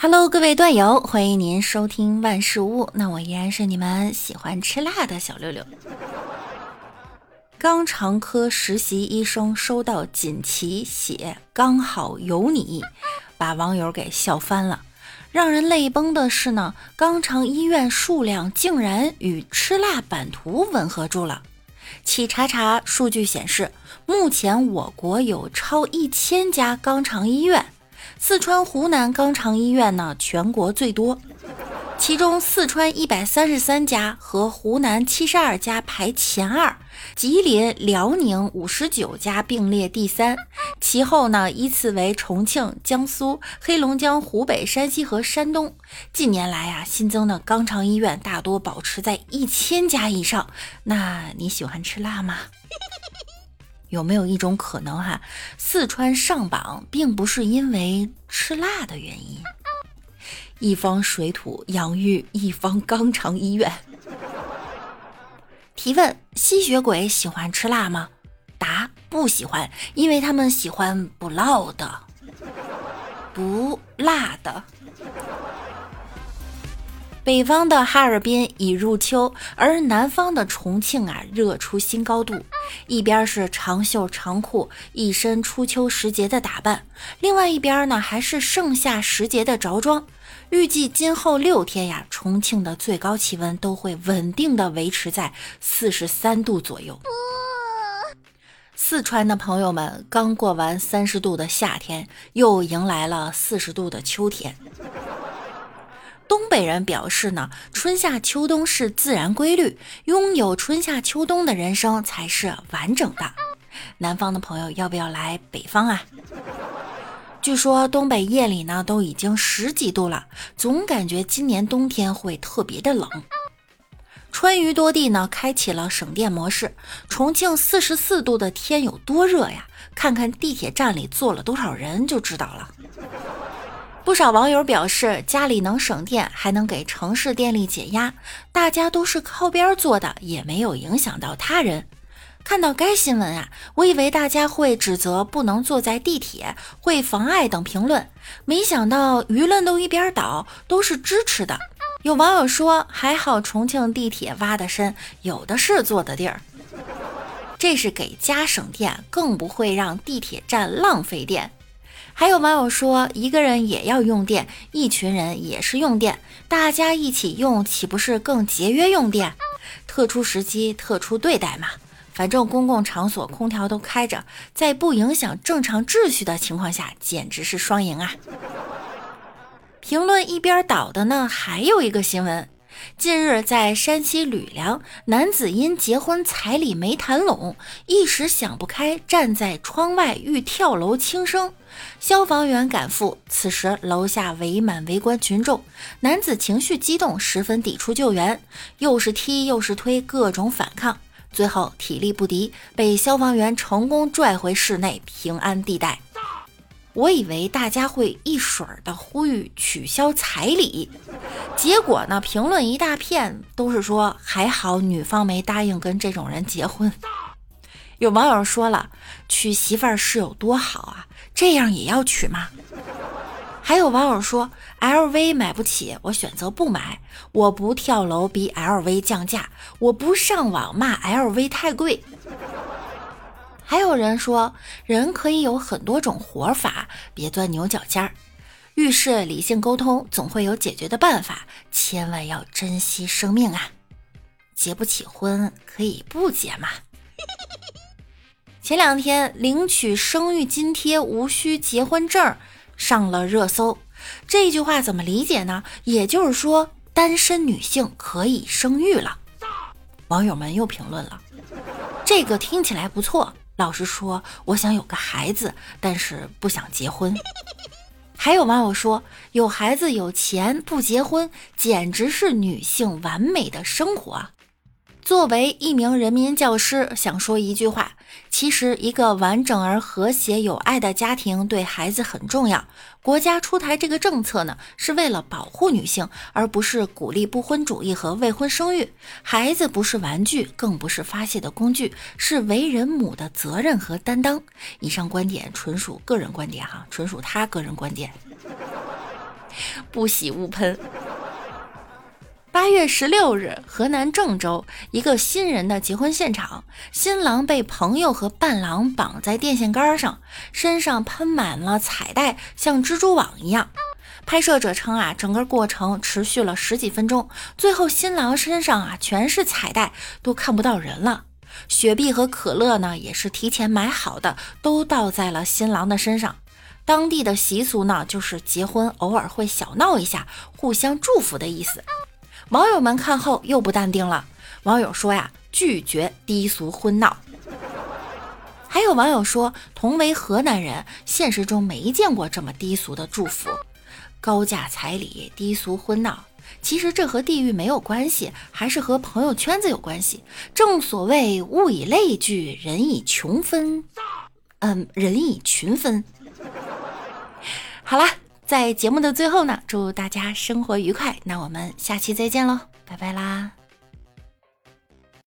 Hello，各位段友，欢迎您收听万事屋。那我依然是你们喜欢吃辣的小六六。肛肠科实习医生收到锦旗写“刚好有你”，把网友给笑翻了。让人泪崩的是呢，肛肠医院数量竟然与吃辣版图吻合住了。企查查数据显示，目前我国有超一千家肛肠医院。四川、湖南肛肠医院呢，全国最多，其中四川一百三十三家和湖南七十二家排前二，吉林、辽宁五十九家并列第三，其后呢依次为重庆、江苏、黑龙江、湖北、山西和山东。近年来呀，新增的肛肠医院大多保持在一千家以上。那你喜欢吃辣吗？有没有一种可能哈，四川上榜并不是因为吃辣的原因？一方水土养育一方肛肠医院。提问：吸血鬼喜欢吃辣吗？答：不喜欢，因为他们喜欢不辣的，不辣的。北方的哈尔滨已入秋，而南方的重庆啊，热出新高度。一边是长袖长裤，一身初秋时节的打扮；另外一边呢，还是盛夏时节的着装。预计今后六天呀，重庆的最高气温都会稳定的维持在四十三度左右。四川的朋友们，刚过完三十度的夏天，又迎来了四十度的秋天。东北人表示呢，春夏秋冬是自然规律，拥有春夏秋冬的人生才是完整的。南方的朋友要不要来北方啊？据说东北夜里呢都已经十几度了，总感觉今年冬天会特别的冷。川渝多地呢开启了省电模式，重庆四十四度的天有多热呀？看看地铁站里坐了多少人就知道了。不少网友表示，家里能省电，还能给城市电力减压，大家都是靠边坐的，也没有影响到他人。看到该新闻啊，我以为大家会指责不能坐在地铁会妨碍等评论，没想到舆论都一边倒，都是支持的。有网友说，还好重庆地铁挖的深，有的是坐的地儿，这是给家省电，更不会让地铁站浪费电。还有网友说，一个人也要用电，一群人也是用电，大家一起用，岂不是更节约用电？特殊时期特殊对待嘛，反正公共场所空调都开着，在不影响正常秩序的情况下，简直是双赢啊！评论一边倒的呢，还有一个新闻。近日，在山西吕梁，男子因结婚彩礼没谈拢，一时想不开，站在窗外欲跳楼轻生。消防员赶赴，此时楼下围满围观群众，男子情绪激动，十分抵触救援，又是踢又是推，各种反抗，最后体力不敌，被消防员成功拽回室内，平安地带。我以为大家会一水儿的呼吁取消彩礼，结果呢，评论一大片都是说还好女方没答应跟这种人结婚。有网友说了，娶媳妇儿是有多好啊，这样也要娶吗？还有网友说，LV 买不起，我选择不买，我不跳楼逼 LV 降价，我不上网骂 LV 太贵。还有人说，人可以有很多种活法，别钻牛角尖儿。遇事理性沟通，总会有解决的办法。千万要珍惜生命啊！结不起婚可以不结嘛。前两天领取生育津贴无需结婚证上了热搜，这句话怎么理解呢？也就是说，单身女性可以生育了。网友们又评论了，这个听起来不错。老实说，我想有个孩子，但是不想结婚。还有网友说，有孩子有钱不结婚，简直是女性完美的生活。作为一名人民教师，想说一句话：其实，一个完整而和谐、有爱的家庭对孩子很重要。国家出台这个政策呢，是为了保护女性，而不是鼓励不婚主义和未婚生育。孩子不是玩具，更不是发泄的工具，是为人母的责任和担当。以上观点纯属个人观点，哈，纯属他个人观点。不喜勿喷。八月十六日，河南郑州一个新人的结婚现场，新郎被朋友和伴郎绑在电线杆上，身上喷满了彩带，像蜘蛛网一样。拍摄者称啊，整个过程持续了十几分钟，最后新郎身上啊全是彩带，都看不到人了。雪碧和可乐呢，也是提前买好的，都倒在了新郎的身上。当地的习俗呢，就是结婚偶尔会小闹一下，互相祝福的意思。网友们看后又不淡定了，网友说呀，拒绝低俗婚闹。还有网友说，同为河南人，现实中没见过这么低俗的祝福。高价彩礼、低俗婚闹，其实这和地域没有关系，还是和朋友圈子有关系。正所谓物以类聚，人以群分。嗯，人以群分。好了，在节目的最后呢，祝大家生活愉快。那我们下期再见喽，拜拜啦。